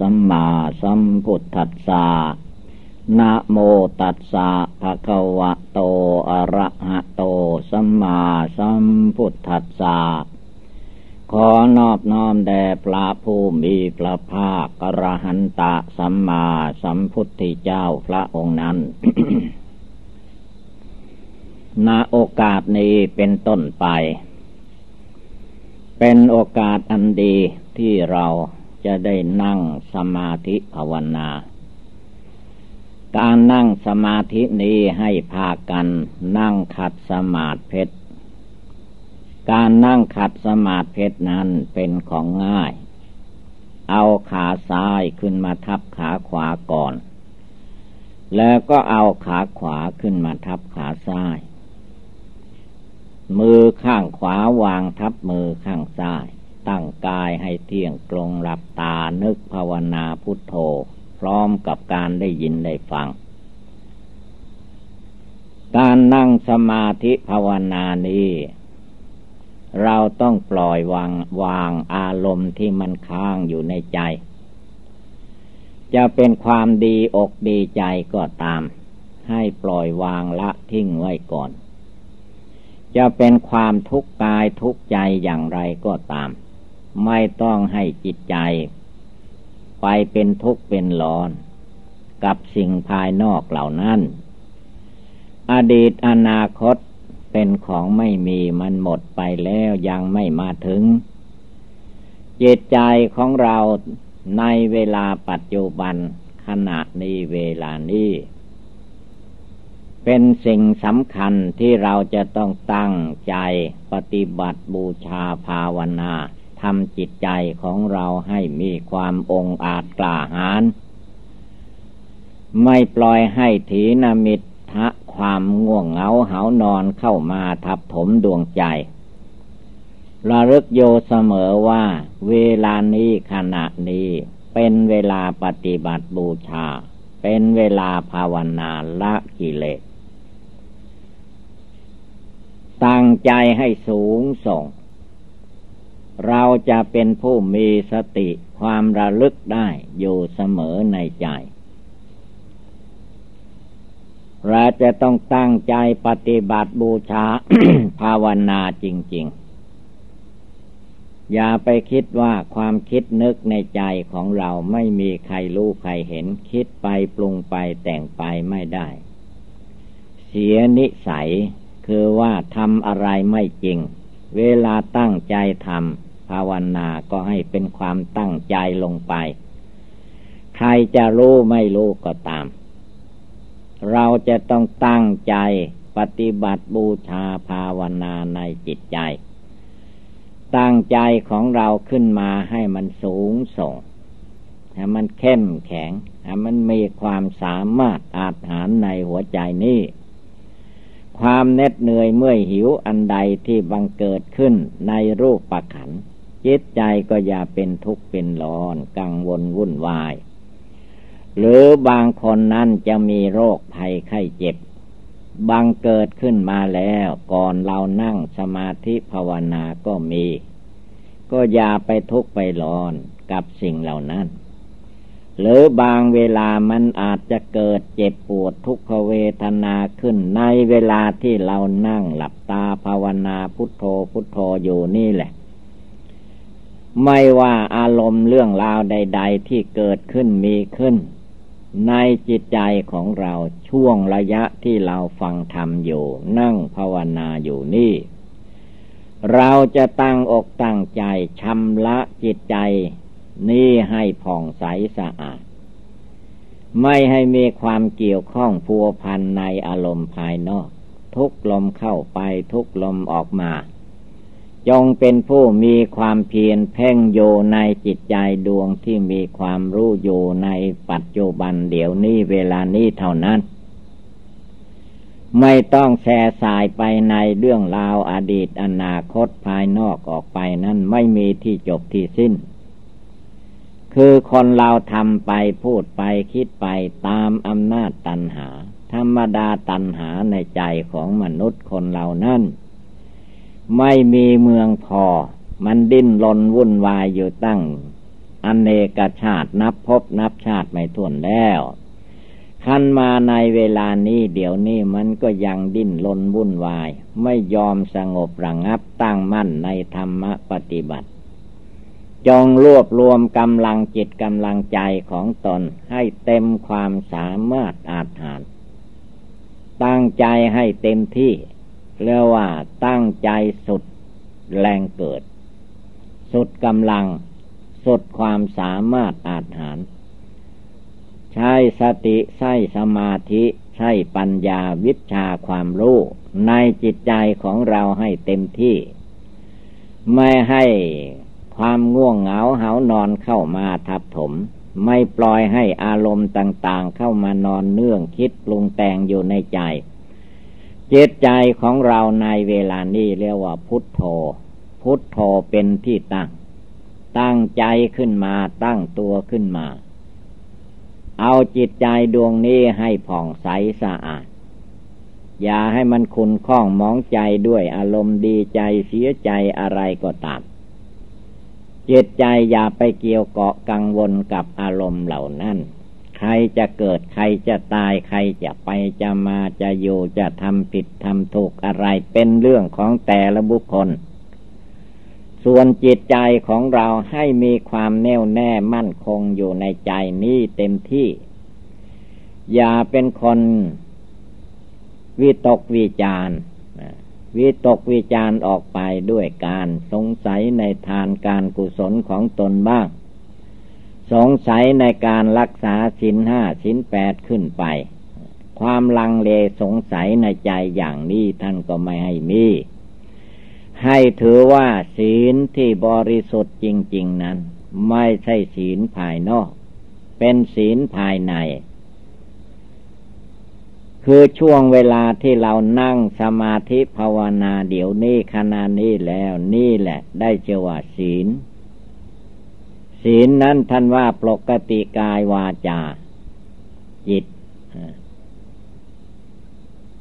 สัมมาสัมพุทธัสสะนะโมตัสสะภะคะวะโต อะระหะโต สัมมาสัมพุทธัสสะขอนอบน้อมแด่พระผู้มีพระภาคกระหันตะสัมมาสัมพุทธเจ้าพระองค์นั้น ณ โอกาสนี้เป็นต้นไป เป็นโอกาสอันดีที่เรา จะได้นั่งสมาธิภาวนา การนั่งสมาธินี้ให้พากันนั่งขัดสมาธิเพชร การนั่งขัดสมาธิเพชรนั้นเป็นของง่าย เอาขาซ้ายขึ้นมาทับขาขวาก่อน แล้วก็เอาขาขวาขึ้นมาทับขาซ้าย มือข้างขวาวางทับมือข้างซ้าย ตั้งกายให้เที่ยงตรงหลับตานึกภาวนาพุทโธ พร้อมกับการได้ยินได้ฟัง การนั่งสมาธิภาวนานี้ เราต้องปล่อยวางวางอารมณ์ที่มันค้างอยู่ในใจ จะเป็นความดีอกดีใจก็ตาม ให้ปล่อยวางละทิ้งไว้ก่อนจะเป็นความทุกข์กายทุกข์ใจอย่างไรก็ตาม ไม่ต้องให้จิตใจ ไปเป็นทุกข์เป็นร้อน กับสิ่งภายนอกเหล่านั้น อดีตอนาคตเป็นของไม่มีมันหมดไปแล้วยังไม่มาถึง จิตใจของเราในเวลาปัจจุบันขณะนี้เวลานี้ เป็นสิ่งสำคัญที่เราจะต้องตั้งใจปฏิบัติบูชาภาวนา ทำจิตใจของเราให้มีความองอาจกล้าหาญไม่ปล่อยให้ถีนมิตทะความง่วงเหงาเหานอนเข้ามาทับถมดวงใจระลึกโยเสมอว่า เวลานี้ขณะนี้ เป็นเวลาปฏิบัติบูชา เป็นเวลาภาวนาละกิเลสตั้งใจให้สูงส่ง เราจะเป็นผู้มีสติความระลึกได้อยู่เสมอในใจ เราจะต้องตั้งใจปฏิบัติบูชาภาวนาจริง ๆ อย่าไปคิดว่าความคิดนึกในใจของเราไม่มีใครรู้ใครเห็นคิดไปปรุงไปแต่งไปไม่ได้ เสียนิสัยคือว่าทำอะไรไม่จริง เวลาตั้งใจทำ ภาวนาก็ให้เป็นความตั้งใจลงไป ใครจะรู้ไม่รู้ก็ตาม เราจะต้องตั้งใจปฏิบัติบูชาภาวนาในจิตใจ ตั้งใจของเราขึ้นมาให้มันสูงส่ง ให้มันเข้มแข็ง ให้มันมีความสามารถอาจหารในหัวใจนี้ความเน็ดเหนื่อยเมื่อยหิวอันใดที่บังเกิดขึ้นในรูปปัขัน จิตใจก็อย่าเป็นทุกข์เป็นร้อน กังวลวุ่นวาย หรือบางคนนั้นจะมีโรคภัยไข้เจ็บ บังเกิดขึ้นมาแล้วก่อนเรานั่งสมาธิภาวนาก็มี ก็อย่าไปทุกข์ไปร้อนกับสิ่งเหล่านั้น หรือบางเวลามันอาจจะเกิดเจ็บปวดทุกขเวทนาขึ้นในเวลาที่เรานั่งหลับตาภาวนาพุทโธพุทโธอยู่นี่แหละ ไม่ว่าอารมณ์เรื่องราวใด ๆ ที่เกิดขึ้นมีขึ้น ในจิตใจของเราช่วงระยะที่เราฟังธรรมอยู่ นั่งภาวนาอยู่นี่ เราจะตั้งอกตั้งใจชำระจิตใจ นี่ให้ผ่องใสสะอาด ไม่ให้มีความเกี่ยวข้องพัวพันในอารมณ์ภายนอก ทุกลมเข้าไปทุกลมออกมา จงเป็นผู้มีความเพียรเพ่งโยในจิตใจดวงที่มีความรู้อยู่ในปัจจุบันเดี๋ยวนี้เวลานี้เท่านั้น ไม่ต้องแช่สายไปในเรื่องราวอดีตอนาคตภายนอกออกไปนั้นไม่มีที่จบที่สิ้น คือคนเราทำไปพูดไปคิดไปตามอำนาจตัณหา ธรรมดาตัณหาในใจของมนุษย์คนเรานั้น ไม่มีเมืองพอ มันดิ้นรนวุ่นวายอยู่ตั้งอเนกชาตินับพบนับชาติไม่ถ้วนแล้วคันมาในเวลานี้เดี๋ยวนี้มันก็ยังดิ้นรนวุ่นวาย ไม่ยอมสงบระงงับตั้งมั่นในธรรมปฏิบัติ จงรวบรวมกำลังจิตกำลังใจของตนให้เต็มความสามารถอาถานตั้งใจให้เต็มที่ เรียกว่าตั้งใจสุดแรงเกิด สุดกำลัง สุดความสามารถอาถานใช้สติใช้สมาธิใช้ปัญญาวิชาความรู้ ในจิตใจของเราให้เต็มที่ ไม่ให้ความง่วงเหงาเหานอนเข้ามาทับถม ไม่ปล่อยให้อารมณ์ต่างๆ เข้ามานอนเนื่องคิดปรุงแต่งอยู่ในใจ จิตใจของเราในเวลานี้เรียกว่าพุทโธ พุทโธเป็นที่ตั้ง ตั้งใจขึ้นมาตั้งตัวขึ้นมา เอาจิตใจดวงนี้ให้ผ่องใสสะอาด อย่าให้มันคุณข้องมองใจด้วยอารมณ์ดีใจเสียใจอะไรก็ตาม จิตใจอย่าไปเกี่ยวเกาะกังวลกับอารมณ์เหล่านั้น ใครจะเกิดใครจะตายใครจะไปจะมาจะอยู่จะทำผิดทำถูกอะไรเป็นเรื่องของแต่ละบุคคล ส่วนจิตใจของเราให้มีความแน่วแน่มั่นคงอยู่ในใจนี้เต็มที่ อย่าเป็นคนวิตกวิจารวิตกวิจารออกไปด้วยการสงสัยในทานการกุศลของตนบ้าง สงสัยในการรักษาสินห้าสินแปดขึ้นไป ความลังเลสงสัยในใจอย่างนี้ท่านก็ไม่ให้มี ให้ถือว่าศีลที่บริสุทธิ์จริง ๆนั้น ไม่ใช่ศีลภายนอก เป็นศีลภายใน คือช่วงเวลาที่เรานั่งสมาธิภาวนาเดี๋ยวนี้ขณะนี้แล้วนี่แหละได้เชื่อว่าศีล ศีลนั้นท่านว่าปกติกายวาจา จิต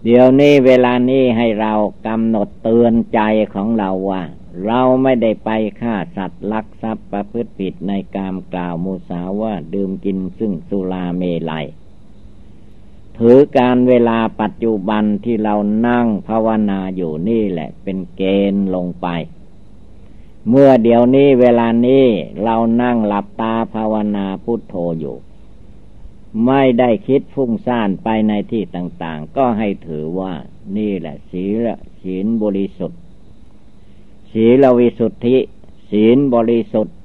เดี๋ยวนี้เวลานี้ให้เรากำหนดเตือนใจของเราว่า เราไม่ได้ไปฆ่าสัตว์ลักทรัพย์ประพฤติผิดในกามกล่าวมุสาว่าดื่มกินซึ่งสุราเมลัยถือการเวลาปัจจุบันที่เรานั่งภาวนาอยู่นี่แหละเป็นเกณฑ์ลงไป เมื่อเดี๋ยวนี้เวลานี้เรานั่งหลับตาภาวนาพุทโธอยู่ ไม่ได้คิดฟุ้งซ่านไปในที่ต่าง ๆ ก็ให้ถือว่านี่แหละศีลศีลบริสุทธิ์ศีลวิสุทธิ ศีลบริสุทธิ์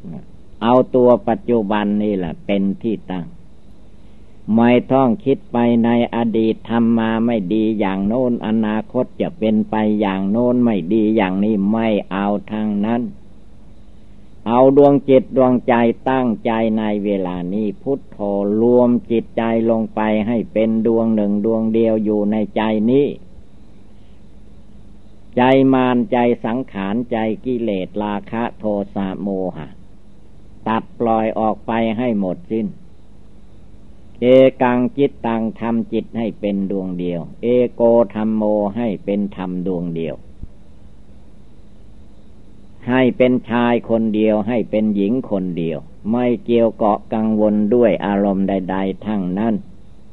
เอาตัวปัจจุบันนี่แหละเป็นที่ตั้ง ไม่ต้องคิดไปในอดีตทำมาไม่ดีอย่างโน้นอนาคตจะเป็นไปอย่างโน้นไม่ดีอย่างนี้ไม่เอาทางนั้น เอาดวงจิตดวงใจตั้งใจในเวลานี้พุทโธรวมจิตใจลงไปให้เป็นดวงหนึ่งดวงเดียวอยู่ในใจนี้ ใจมานใจสังขารใจกิเลสราคะโทสะโมหะ ตัดปล่อยออกไปให้หมดสิน้น เอกังจิตตังทำจิตให้เป็นดวงเดียว เอโกธรรมโมให้เป็นธรรมดวงเดียว ให้เป็นชายคนเดียวให้เป็นหญิงคนเดียว ไม่เกี่ยวเกาะกังวลด้วยอารมณ์ใด ๆ ทั้งนั้น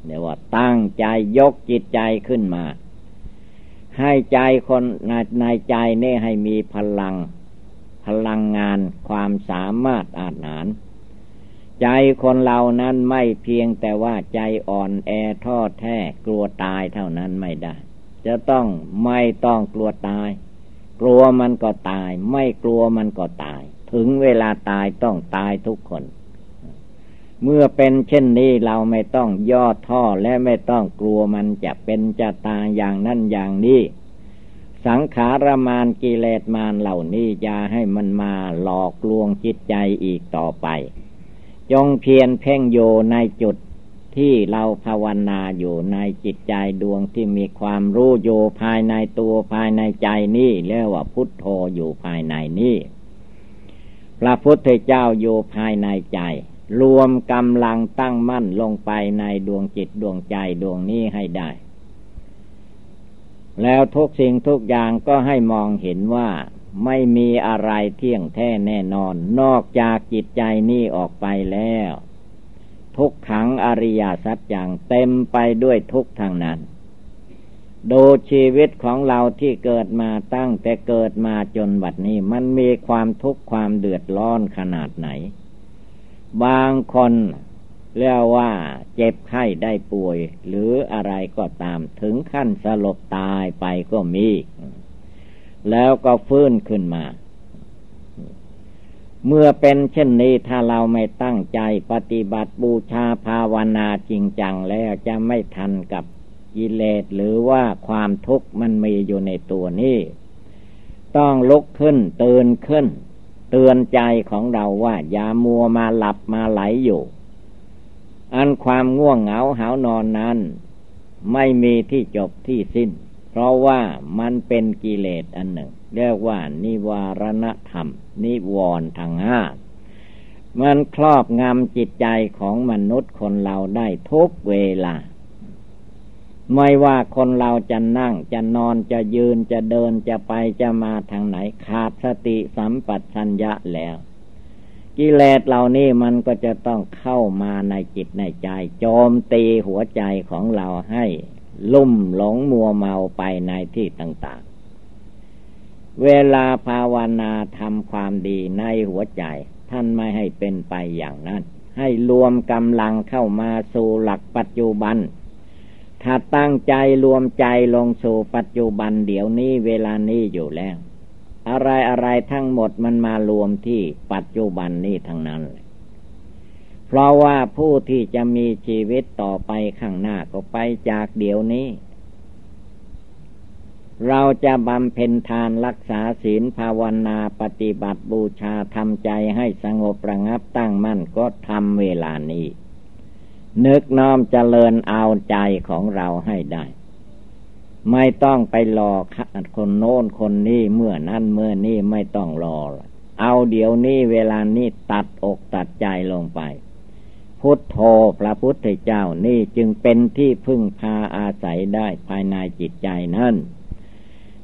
เรียกว่าตั้งใจยกจิตใจขึ้นมา ให้ใจคนในในใจนี่ให้มีพลัง พลังงานความสามารถอาหาร ใจคนเรานั้นไม่เพียงแต่ว่าใจอ่อนแอท้อแท้กลัวตายเท่านั้นไม่ได้ จะต้องไม่ต้องกลัวตาย กลัวมันก็ตาย ไม่กลัวมันก็ตาย ถึงเวลาตายต้องตายทุกคน เมื่อเป็นเช่นนี้เราไม่ต้องย่อท่อและไม่ต้องกลัวมันจะเป็นจะตายอย่างนั้นอย่างนี้สังขารมานกิเลสมานเหล่านี้อย่าให้มันมาหลอกลวงจิตใจอีกต่อไป จงเพียรเพ่งโยในจุด ที่เราภาวนาอยู่ในจิตใจดวงที่มีความรู้อยู่ภายในตัวภายในใจนี่เรียกว่าพุทโธอยู่ภายในนี่พระพุทธเจ้าอยู่ภายในใจ รวมกำลังตั้งมั่นลงไปในดวงจิตดวงใจดวงนี้ให้ได้ แล้วทุกสิ่งทุกอย่างก็ให้มองเห็นว่าไม่มีอะไรเที่ยงแท้แน่นอน นอกจากจิตใจนี้ออกไปแล้ว ทุกขังอริยสัจอย่างเต็มไปด้วยทุกทางนั้น ดูชีวิตของเราที่เกิดมาตั้งแต่เกิดมาจนบัดนี้ มันมีความทุกข์ความเดือดร้อนขนาดไหน บางคนเรียกว่าเจ็บไข้ได้ป่วย หรืออะไรก็ตามถึงขั้นสลบตายไปก็มี แล้วก็ฟื้นขึ้นมา เมื่อเป็นเช่นนี้ถ้าเราไม่ตั้งใจปฏิบัติบูชาภาวนาจริงจังแล้วจะไม่ทันกับกิเลสหรือว่าความทุกข์มันมีอยู่ในตัวนี้ ต้องลุกขึ้นเตือนขึ้น เตือนใจของเราว่าอย่ามัวมาหลับมาไหลอยู่ อันความง่วงเหงาหานอนนั้น ไม่มีที่จบที่สิ้น เพราะว่ามันเป็นกิเลสอันหนึ่ง เรียกว่านิวารณธรรม นิวรทางห้ามันครอบงำจิตใจของมนุษย์คนเราได้ทุกเวลา ไม่ว่าคนเราจะนั่งจะนอนจะยืนจะเดินจะไปจะมาทางไหนขาดสติสัมปชัญญะแล้ว กิเลสเหล่านี้มันก็จะต้องเข้ามาในจิตในใจ โจมตีหัวใจของเราให้ลุ่มหลงมัวเมาไปในที่ต่าง เวลาภาวนาทำความดีในหัวใจ ท่านไม่ให้เป็นไปอย่างนั้น ให้รวมกำลังเข้ามาสู่หลักปัจจุบัน ถ้าตั้งใจรวมใจลงสู่ปัจจุบันเดี๋ยวนี้เวลานี้อยู่แล้ว อะไรอะไรทั้งหมดมันมารวมที่ปัจจุบันนี้ทั้งนั้น เพราะว่าผู้ที่จะมีชีวิตต่อไปข้างหน้าก็ไปจากเดี๋ยวนี้ เราจะบำเพ็ญทานรักษาศีลภาวนาปฏิบัติบูชาทำใจให้สงบระงับตั้งมั่นก็ทำเวลานี้ นึกน้อมเจริญเอาใจของเราให้ได้ ไม่ต้องไปรอคนโน้นคนนี้เมื่อนั้นเมื่อนี้ไม่ต้องรอ เอาเดี๋ยวนี้เวลานี้ตัดอกตัดใจลงไป พุทโธพระพุทธเจ้านี่จึงเป็นที่พึ่งพาอาศัยได้ภายในจิตใจนั่น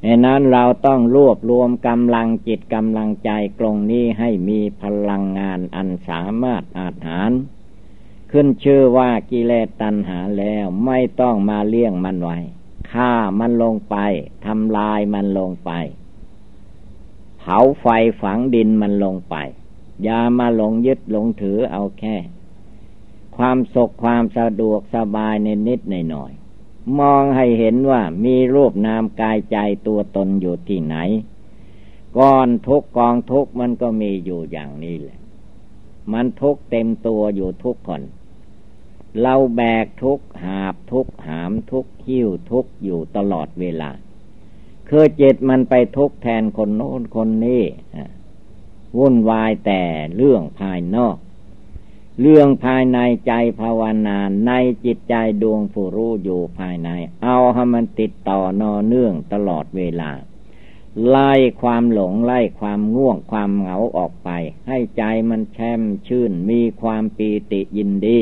ในนั้นเราต้องรวบรวมกำลังจิตกำลังใจกลงนี้ให้มีพลังงานอันสามารถอาหาร ขึ้นชื่อว่ากิเลสตัณหาแล้วไม่ต้องมาเลี้ยงมันไว้ฆ่ามันลงไปทำลายมันลงไป เผาไฟฝังดินมันลงไป อย่ามาหลงยึดหลงถือเอาแค่ ความสุขความสะดวกสบายในนิดในหน่อย มองให้เห็นว่ามีรูปนามกายใจตัวตนอยู่ที่ไหนก้อนทุกกองทุกมันก็มีอยู่อย่างนี้แหละ มันทุกเต็มตัวอยู่ทุกคน เราแบกทุกหาบทุกหามทุกหิ้วทุกอยู่ตลอดเวลาคือจิตมันไปทุกแทนคนโน้นคนนี้วุ่นวายแต่เรื่องภายนอก เรื่องภายในใจภาวนาในจิตใจดวงผู้รู้อยู่ภายใน เอาให้มันติดต่อนอเนื่องตลอดเวลา ไล่ความหลงไล่ความง่วงความเหงาออกไป ให้ใจมันแช่มชื่นมีความปีติยินดี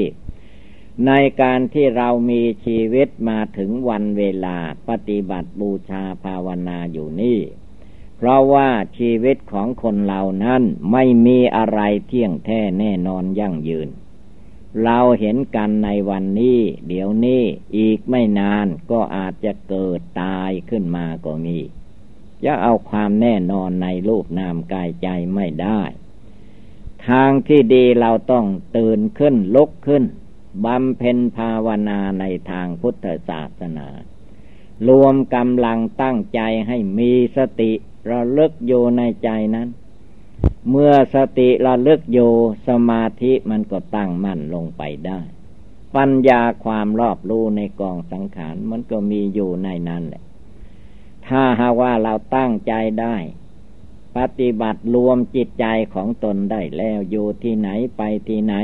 ในการที่เรามีชีวิตมาถึงวันเวลาปฏิบัติบูชาภาวนาอยู่นี่ เพราะว่าชีวิตของคนเหล่านั้นไม่มีอะไรเที่ยงแท้แน่นอนยั่งยืน เราเห็นกันในวันนี้ เดี๋ยวนี้อีกไม่นานก็อาจจะเกิดตายขึ้นมาก็มี จะเอาความแน่นอนในรูปนามกายใจไม่ได้ ทางที่ดีเราต้องตื่นขึ้นลุกขึ้นบำเพ็ญภาวนาในทางพุทธศาสนารวมกำลังตั้งใจให้มีสติ ระลึกอยู่ในใจนั้น เมื่อสติระลึกอยู่สมาธิมันก็ตั้งมั่นลงไปได้ ปัญญาความรอบรู้ในกองสังขารมันก็มีอยู่ในนั้นแหละ ถ้าหาว่าเราตั้งใจได้ ปฏิบัติรวมจิตใจของตนได้แล้วอยู่ที่ไหนไปที่ไหน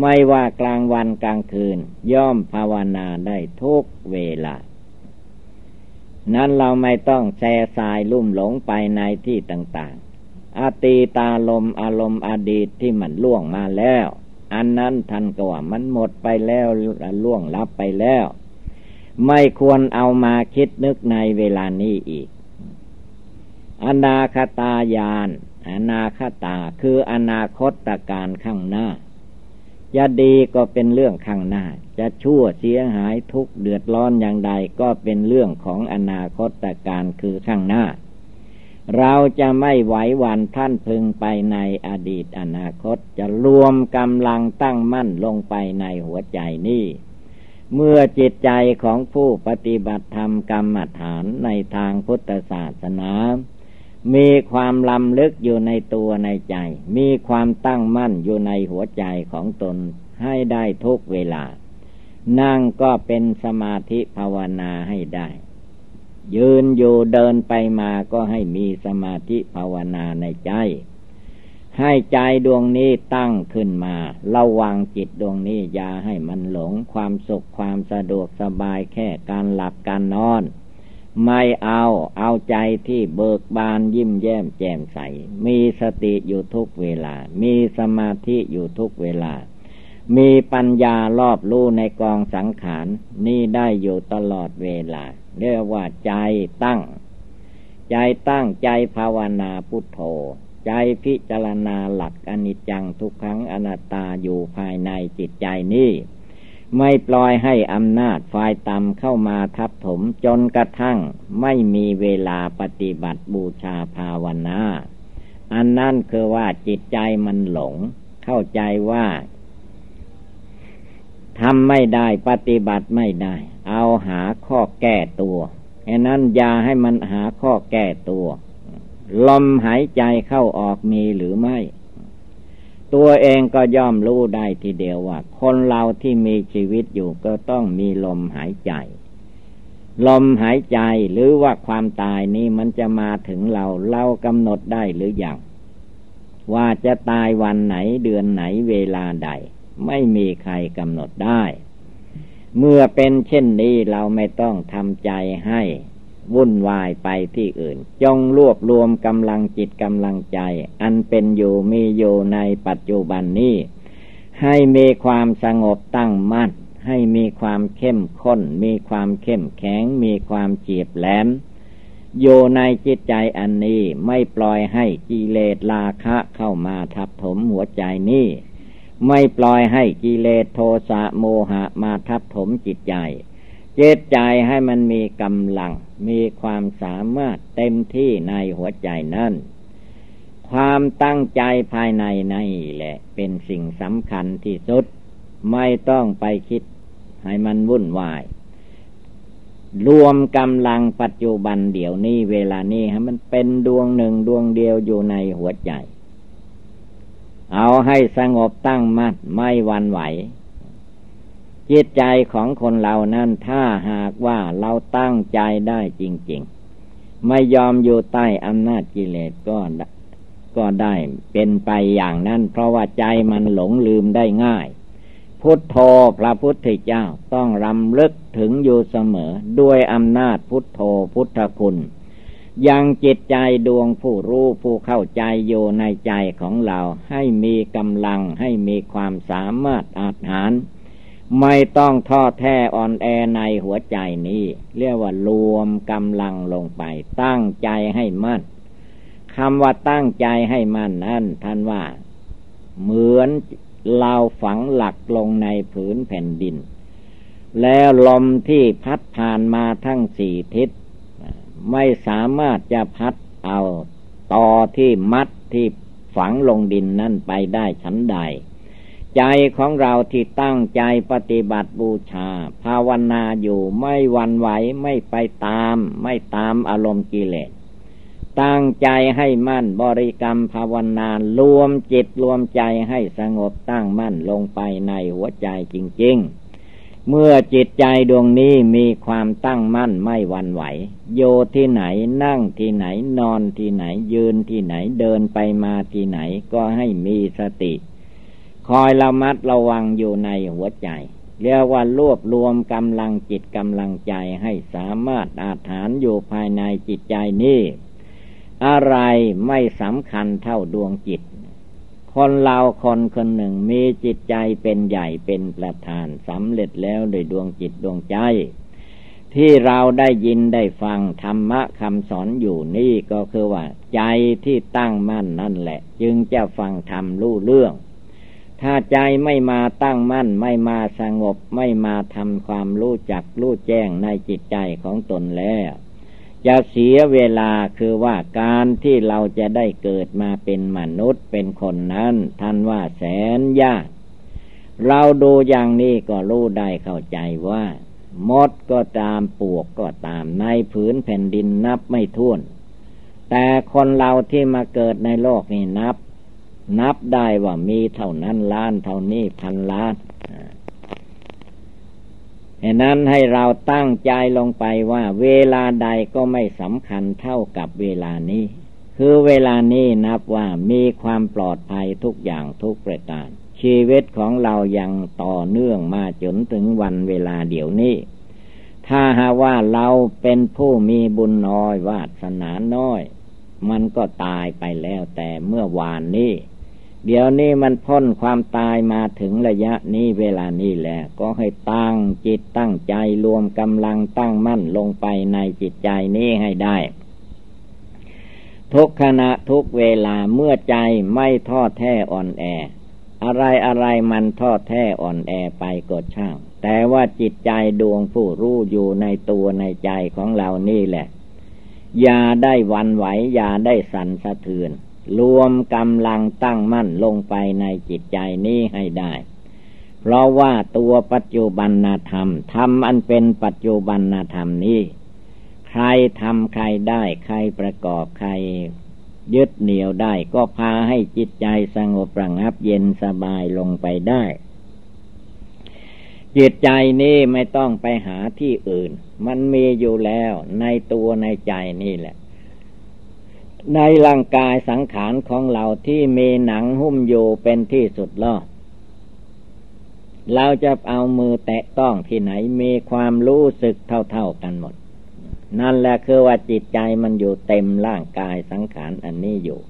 ไม่ว่ากลางวันกลางคืน ย่อมภาวนาได้ทุกเวลา นั้นเราไม่ต้องแช่สายลุ่มหลงไปในที่ต่างๆอาตีตาลมอารมณ์อดีตที่มันล่วงมาแล้ว อันนั้นท่านก็ว่ามันหมดไปแล้วล่วงลับไปแล้ว ไม่ควรเอามาคิดนึกในเวลานี้อีก อนาคตายานอนาคตาคืออนาคตการข้างหน้า จะดีก็เป็นเรื่องข้างหน้า จะชั่วเสียหายทุกเดือดร้อนอย่างใดก็เป็นเรื่องของอนาคตการคือข้างหน้า เราจะไม่ไหววันท่านพึงไปในอดีตอนาคตจะรวมกำลังตั้งมั่นลงไปในหัวใจนี้เมื่อจิตใจของผู้ปฏิบัติธรรมกรรมฐานในทางพุทธศาสนา มีความลำลึกอยู่ในตัวในใจ มีความตั้งมั่นอยู่ในหัวใจของตนให้ได้ทุกเวลา นั่งก็เป็นสมาธิภาวนาให้ได้ ยืนอยู่เดินไปมาก็ให้มีสมาธิภาวนาในใจ ให้ใจดวงนี้ตั้งขึ้นมา ระวังจิตดวงนี้อย่าให้มันหลงความสุขความสะดวกสบายแค่การหลับการนอน ไม่เอาเอาใจที่เบิกบานยิ้มแย้มแจ่มใส มีสติอยู่ทุกเวลา มีสมาธิอยู่ทุกเวลา มีปัญญารอบรู้ในกองสังขาร นี่ได้อยู่ตลอดเวลา เรียกว่าใจตั้ง ใจตั้งใจภาวนาพุทโธ ใจพิจารณาหลักอนิจจังทุกขังอนัตตาอยู่ภายในจิตใจนี้ ไม่ปล่อยให้อำนาจฝ่ายต่ำเข้ามาทับถมจนกระทั่งไม่มีเวลาปฏิบัติบูชาภาวนา อันนั่นคือว่าจิตใจมันหลง เข้าใจว่าทำไม่ได้ปฏิบัติไม่ได้ เอาหาข้อแก้ตัวแค่นั้นอย่าให้มันหาข้อแก้ตัว ลมหายใจเข้าออกมีหรือไม่ ตัวเองก็ย่อมรู้ได้ทีเดียวว่า คนเราที่มีชีวิตอยู่ก็ต้องมีลมหายใจ ลมหายใจหรือว่าความตายนี้มันจะมาถึงเราเรากำหนดได้หรืออยังว่าจะตายวันไหนเดือนไหนเวลาใด ไม่มีใครกำหนดได้ เมื่อเป็นเช่นนี้เราไม่ต้องทำใจให้ วุ่นวายไปที่อื่น จงรวบรวมกำลังจิตกำลังใจ อันเป็นอยู่มีอยู่ในปัจจุบันนี้ ให้มีความสงบตั้งมั่น ให้มีความเข้มข้น มีความเข้มแข็ง มีความเจียบแหลมอยู่ในจิตใจอันนี้ไม่ปล่อยให้กิเลสราคะเข้ามาทับถมหัวใจนี้ ไม่ปล่อยให้กิเลสโทสะโมหะมาทับถมจิตใจ จิตใจให้มันมีกำลัง มีความสามารถเต็มที่ในหัวใจนั่น ความตั้งใจภายในนี่แหละ เป็นสิ่งสำคัญที่สุด ไม่ต้องไปคิดให้มันวุ่นวาย รวมกำลังปัจจุบันเดี๋ยวนี้เวลานี้ให้มันเป็นดวงหนึ่งดวงเดียวอยู่ในหัวใจ เอาให้สงบตั้งมัดไม่วันไหว จิตใจของคนเรานั้นถ้าหากว่าเราตั้งใจได้จริง ๆ ไม่ยอมอยู่ใต้อำนาจกิเลสก็ก็ได้เป็นไปอย่างนั้น เพราะว่าใจมันหลงลืมได้ง่าย พุทโธพระพุทธเจ้าต้องรำลึกถึงอยู่เสมอ ด้วยอำนาจพุทโธพุทธคุณ ยังจิตใจดวงผู้รู้ผู้เข้าใจอยู่ในใจของเราให้มีกำลังให้มีความสามารถอาหาร ไม่ต้องท้อแท้อ่อนแอในหัวใจนี้ เรียกว่ารวมกำลังลงไป ตั้งใจให้มั่นคำว่าตั้งใจให้มั่นนั่นท่านว่า เหมือนเราฝังหลักลงในผืนแผ่นดิน แล้วลมที่พัดผ่านมาทั้งสี่ทิศ ไม่สามารถจะพัดเอาต่อที่มัดที่ฝังลงดินนั่นไปได้ชั้นใด ใจของเราที่ตั้งใจปฏิบัติบูชา ภาวนาอยู่ไม่วันไหวไม่ไปตาม ไม่ตามอารมณ์กิเลสตั้งใจให้มั่นบริกรรมภาวนารวมจิตรวมใจให้สงบตั้งมั่นลงไปในหัวใจจริง ๆ เมื่อจิตใจดวงนี้มีความตั้งมั่นไม่วันไหว โยที่ไหนนั่งที่ไหนนอนที่ไหนยืนที่ไหนเดินไปมาที่ไหนก็ให้มีสติ คอยระมัดระวังอยู่ในหัวใจ เรียกว่ารวบรวมกำลังจิตกำลังใจให้สามารถอาถานอยู่ภายในจิตใจนี้อะไรไม่สำคัญเท่าดวงจิต คนเราคนคนหนึ่งมีจิตใจเป็นใหญ่เป็นประธานสำเร็จแล้วโดยดวงจิตดวงใจ ที่เราได้ยินได้ฟังธรรมะคำสอนอยู่นี่ก็คือว่า ใจที่ตั้งมั่นนั่นแหละ จึงจะฟังธรรมรู้เรื่อง ถ้าใจไม่มาตั้งมั่น ไม่มาสงบ ไม่มาทำความรู้จักรู้แจ้งในจิตใจของตนแล้วจะเสียเวลาคือว่าการที่เราจะได้เกิดมาเป็นมนุษย์เป็นคนนั้น ท่านว่าแสนยาก เราดูอย่างนี้ก็รู้ได้เข้าใจว่า มดก็ตามปวกก็ตามในผืนแผ่นดินนับไม่ถ้วน แต่คนเราที่มาเกิดในโลกนี้นับ นับได้ว่ามีเท่านั้นล้านเท่านี้พันล้านเหตุนั้นให้เราตั้งใจลงไปว่า เวลาใดก็ไม่สำคัญเท่ากับเวลานี้ คือเวลานี้นับว่ามีความปลอดภัยทุกอย่างทุกประการ ชีวิตของเรายังต่อเนื่องมาจนถึงวันเวลาเดี๋ยวนี้ ถ้าหาว่าเราเป็นผู้มีบุญน้อยวาสนาน้อย มันก็ตายไปแล้วแต่เมื่อวานนี้ เดี๋ยวนี้มันพ้นความตายมาถึงระยะนี้เวลานี้แหละ ก็ให้ตั้งจิตตั้งใจรวมกำลังตั้งมั่นลงไปในจิตใจนี้ให้ได้ ทุกขณะทุกเวลาเมื่อใจไม่ทอดแท้อ่อนแอ อะไรอะไรมันทอดแท้อ่อนแอไปก็ช่าง แต่ว่าจิตใจดวงผู้รู้อยู่ในตัวในใจของเรานี่แหละ อย่าได้วันไหวอย่าได้สั่นสะเทือน รวมกำลังตั้งมั่นลงไปในจิตใจนี้ให้ได้ เพราะว่าตัวปัจจุบันธรรมธรรมอันเป็นปัจจุบันธรรมนี้ ใครทำใครได้ใครประกอบใครยึดเหนี่ยวได้ก็พาให้จิตใจสงบประงับเย็นสบายลงไปได้ จิตใจนี้ไม่ต้องไปหาที่อื่น มันมีอยู่แล้วในตัวในใจนี่แหละ ในร่างกายสังขารของเราที่มีหนังหุ้มอยู่เป็นที่สุดล่อเราจะเอามือแตะต้องที่ไหนมีความรู้สึกเท่าๆกันหมด นั่นแหละคือว่าจิตใจมันอยู่เต็มร่างกายสังขารอันนี้อยู่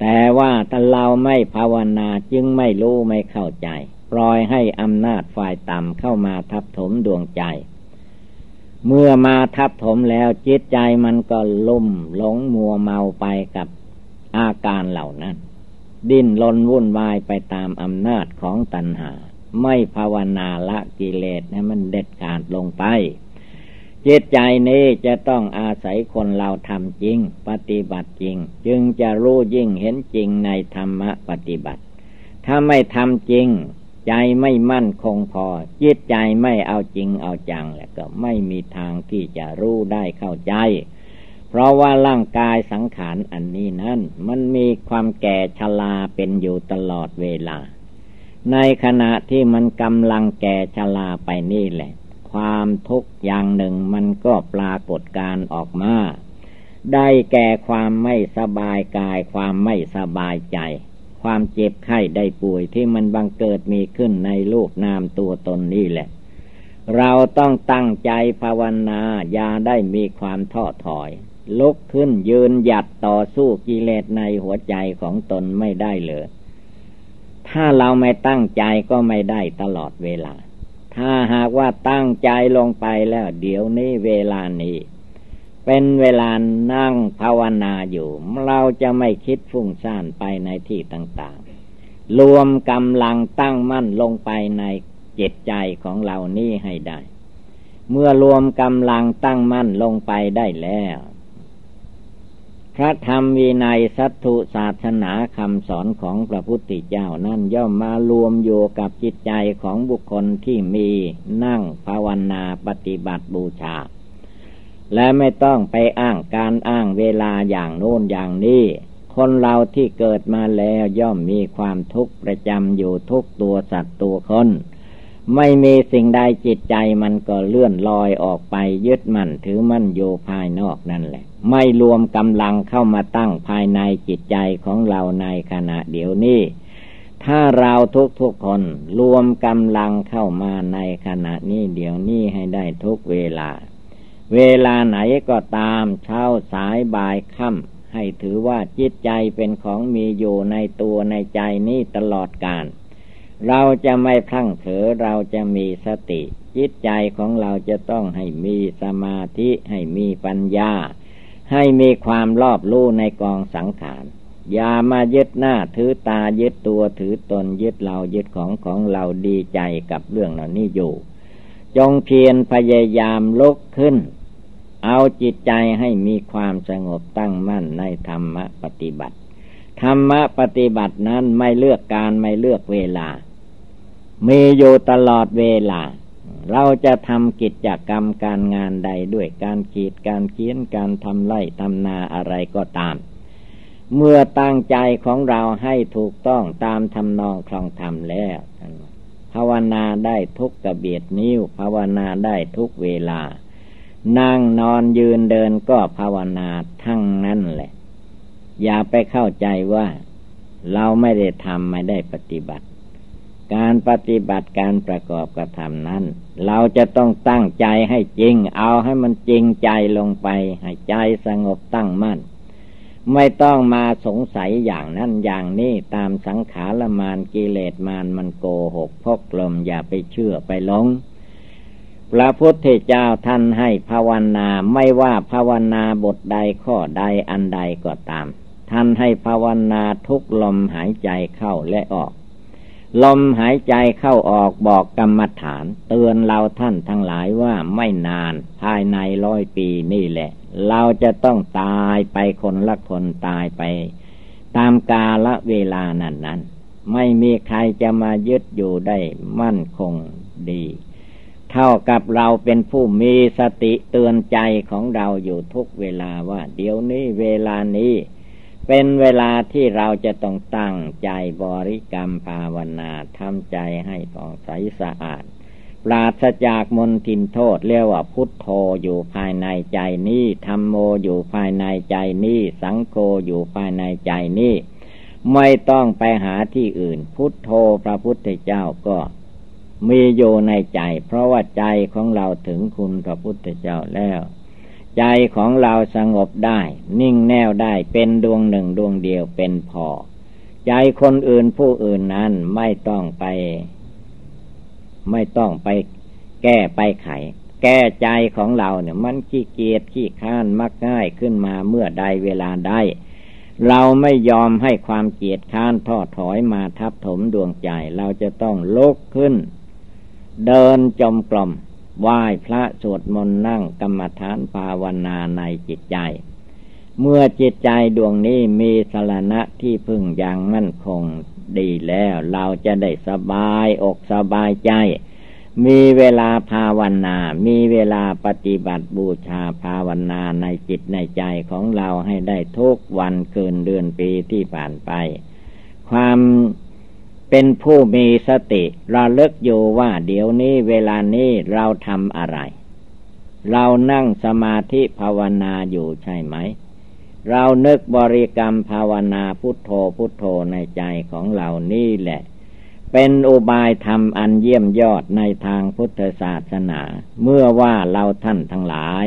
แต่ว่าถ้าเราไม่ภาวนาจึงไม่รู้ไม่เข้าใจ ปล่อยให้อำนาจฝ่ายต่ำเข้ามาทับถมดวงใจ เมื่อมาทับถมแล้วจิตใจมันก็ลุ่มหลงมัวเมาไปกับอาการเหล่านั้น ดิ้นลนวุ่นวายไปตามอำนาจของตัณหา ไม่ภาวนาละกิเลสให้มันเด็ดขาดลงไป จิตใจนี้จะต้องอาศัยคนเราทำจริง ปฏิบัติจริง จึงจะรู้ยิ่งเห็นจริงในธรรมะปฏิบัติ ถ้าไม่ทำจริง ใจไม่มั่นคงพอ จิตใจไม่เอาจริงเอาจัง แล้วก็ไม่มีทางที่จะรู้ได้เข้าใจ เพราะว่าร่างกายสังขารอันนี้นั้น มันมีความแก่ชราเป็นอยู่ตลอดเวลา ในขณะที่มันกำลังแก่ชราไปนี่แหละ ความทุกข์อย่างหนึ่งมันก็ปรากฏการออกมาได้แก่ความไม่สบายกายความไม่สบายใจ ความเจ็บไข้ได้ป่วยที่มันบังเกิดมีขึ้นในลูกนามตัวตนนี่แหละ เราต้องตั้งใจภาวนาอย่าได้มีความท้อถอย ลุกขึ้นยืนหยัดต่อสู้กิเลสในหัวใจของตนไม่ได้เลย ถ้าเราไม่ตั้งใจก็ไม่ได้ตลอดเวลา ถ้าหากว่าตั้งใจลงไปแล้ว เดี๋ยวนี้เวลานี้ เป็นเวลานั่งภาวนาอยู่ เราจะไม่คิดฟุ้งซ่านไปในที่ต่างๆ รวมกำลังตั้งมั่นลงไปในจิตใจของเรานี่ให้ได้ เมื่อรวมกำลังตั้งมั่นลงไปได้แล้ว พระธรรมวินัยสัตถุศาสนาคำสอนของพระพุทธเจ้านั่นย่อมมารวมอยู่กับจิตใจของบุคคลที่มีนั่งภาวนาปฏิบัติบูชา และไม่ต้องไปอ้างการอ้างเวลาอย่างโน้นอย่างนี้ คนเราที่เกิดมาแล้วย่อมมีความทุกข์ประจำอยู่ทุกตัวสัตว์ตัวคน ไม่มีสิ่งใดจิตใจมันก็เลื่อนลอยออกไปยึดมั่นถือมั่นอยู่ภายนอกนั่นแหละ ไม่รวมกำลังเข้ามาตั้งภายในจิตใจของเราในขณะเดี๋ยวนี้ถ้าเราทุกทุกคนรวมกำลังเข้ามาในขณะนี้เดี๋ยวนี้ให้ได้ทุกเวลา เวลาไหนก็ตามเช้าสายบ่ายค่ำให้ถือว่าจิตใจเป็นของมีอยู่ในตัวในใจนี้ตลอดกาลเราจะไม่พลั้งเผลอเราจะมีสติ จิตใจของเราจะต้องให้มีสมาธิให้มีปัญญา ให้มีความรอบรู้ในกองสังขารอย่ามายึดหน้าถือตายึดตัวถือตนยึดเรายึดของของเราดีใจกับเรื่องเหล่านี้อยู่ จงเพียรพยายามลุกขึ้น เอาจิตใจให้มีความสงบตั้งมั่นในธรรมปฏิบัติ ธรรมปฏิบัตินั้นไม่เลือกการไม่เลือกเวลา มีอยู่ตลอดเวลา เราจะทำกิจกรรมการงานใดด้วยการขีดการเขียนการทำไร่ทำนาอะไรก็ตาม เมื่อตั้งใจของเราให้ถูกต้องตามทำนองคลองธรรมแล้วภาวนาได้ทุกกระเบียดนิ้วภาวนาได้ทุกเวลา นั่งนอนยืนเดินก็ภาวนาทั้งนั้นแหละ อย่าไปเข้าใจว่า เราไม่ได้ทำไม่ได้ปฏิบัติ การปฏิบัติการประกอบกระทำนั้น เราจะต้องตั้งใจให้จริง เอาให้มันจริงใจลงไป ให้ใจสงบตั้งมั่น ไม่ต้องมาสงสัยอย่างนั้นอย่างนี้ตามสังขารมานกิเลสมานมันโกหกพกลมอย่าไปเชื่อไปหลง พระพุทธเจ้าท่านให้ภาวนาไม่ว่าภาวนาบทใดข้อใดอันใดก็ตาม ท่านให้ภาวนาทุกลมหายใจเข้าและออก ลมหายใจเข้าออกบอกกรรมฐาน เตือนเราท่านทั้งหลายว่าไม่นานภายในร้อยปีนี่แหละ เราจะต้องตายไปคนละคนตายไป ตามกาละเวลานั้นนั้นไม่มีใครจะมายึดอยู่ได้มั่นคงดี เท่ากับเราเป็นผู้มีสติเตือนใจของเราอยู่ทุกเวลาว่า เดี๋ยวนี้เวลานี้ เป็นเวลาที่เราจะต้องตั้งใจบริกรรมภาวนาทำใจให้ผ่องใสสะอาด ปราศจากมนทินโทษเรียกว่าพุทโธอยู่ภายในใจนี้ธรรมโมอยู่ภายในใจนี้สังโฆอยู่ภายในใจนี้ไม่ต้องไปหาที่อื่น พุทโธพระพุทธเจ้าก็ มีอยู่ในใจ เพราะว่าใจของเราถึงคุณพระพุทธเจ้าแล้ว ใจของเราสงบได้ นิ่งแน่วได้เป็นดวงหนึ่งดวงเดียวเป็นพอ ใจคนอื่นผู้อื่นนั้นไม่ต้องไป ไม่ต้องไปแก้ไปไข แก้ใจของเราเนี่ยมันขี้เกียจขี้ข้านมักง่ายขึ้นมาเมื่อใดเวลาใดเราไม่ยอมให้ความเกียจข้านทอดถอยมาทับถมดวงใจ เราจะต้องลุกขึ้น เดินจมกลมไหว้พระสวดมนต์นั่งกรรมฐานภาวนาในจิตใจ เมื่อจิตใจดวงนี้มีสรณะที่พึ่งอย่างมั่นคงดีแล้ว เราจะได้สบายอกสบายใจ มีเวลาภาวนา มีเวลาปฏิบัติบูชาภาวนาในจิตในใจของเราให้ได้ทุกวันคืนเดือนปีที่ผ่านไป ความ เป็นผู้มีสติราเลิกอยู่ว่าเดี๋ยวนี้เวลานี้เราทำอะไร เรานั่งสมาธิภาวนาอยู่ใช่ไหม เรานึกบริกรรมภาวนาพุทโธพุทโธในใจของเรานี่แหละ เป็นอุบายธรรมอันเยี่ยมยอดในทางพุทธศาสนา เมื่อว่าเราท่านทั้งหลาย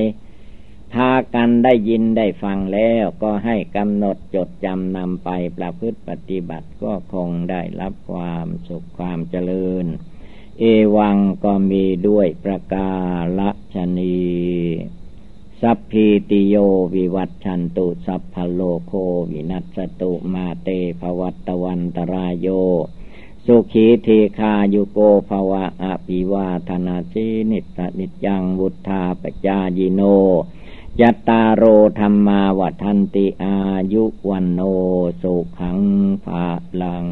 พากันได้ยินได้ฟังแล้วก็ให้กำหนดจดจำนำไปประพฤติปฏิบัติก็คงได้รับความสุขความเจริญ เอวังก็มีด้วยประกาศนีสัพพีติโยวิวัตชันตุสัพพโลโควินัสตุมาเตภวัตวันตรายโย สุขีเทคายุโกภวะอภิวาธนาชินิสนิจังวุธาปจายิโน ยะตาโรธรรมาวัทันติอายุวันโนสุขังภาลัง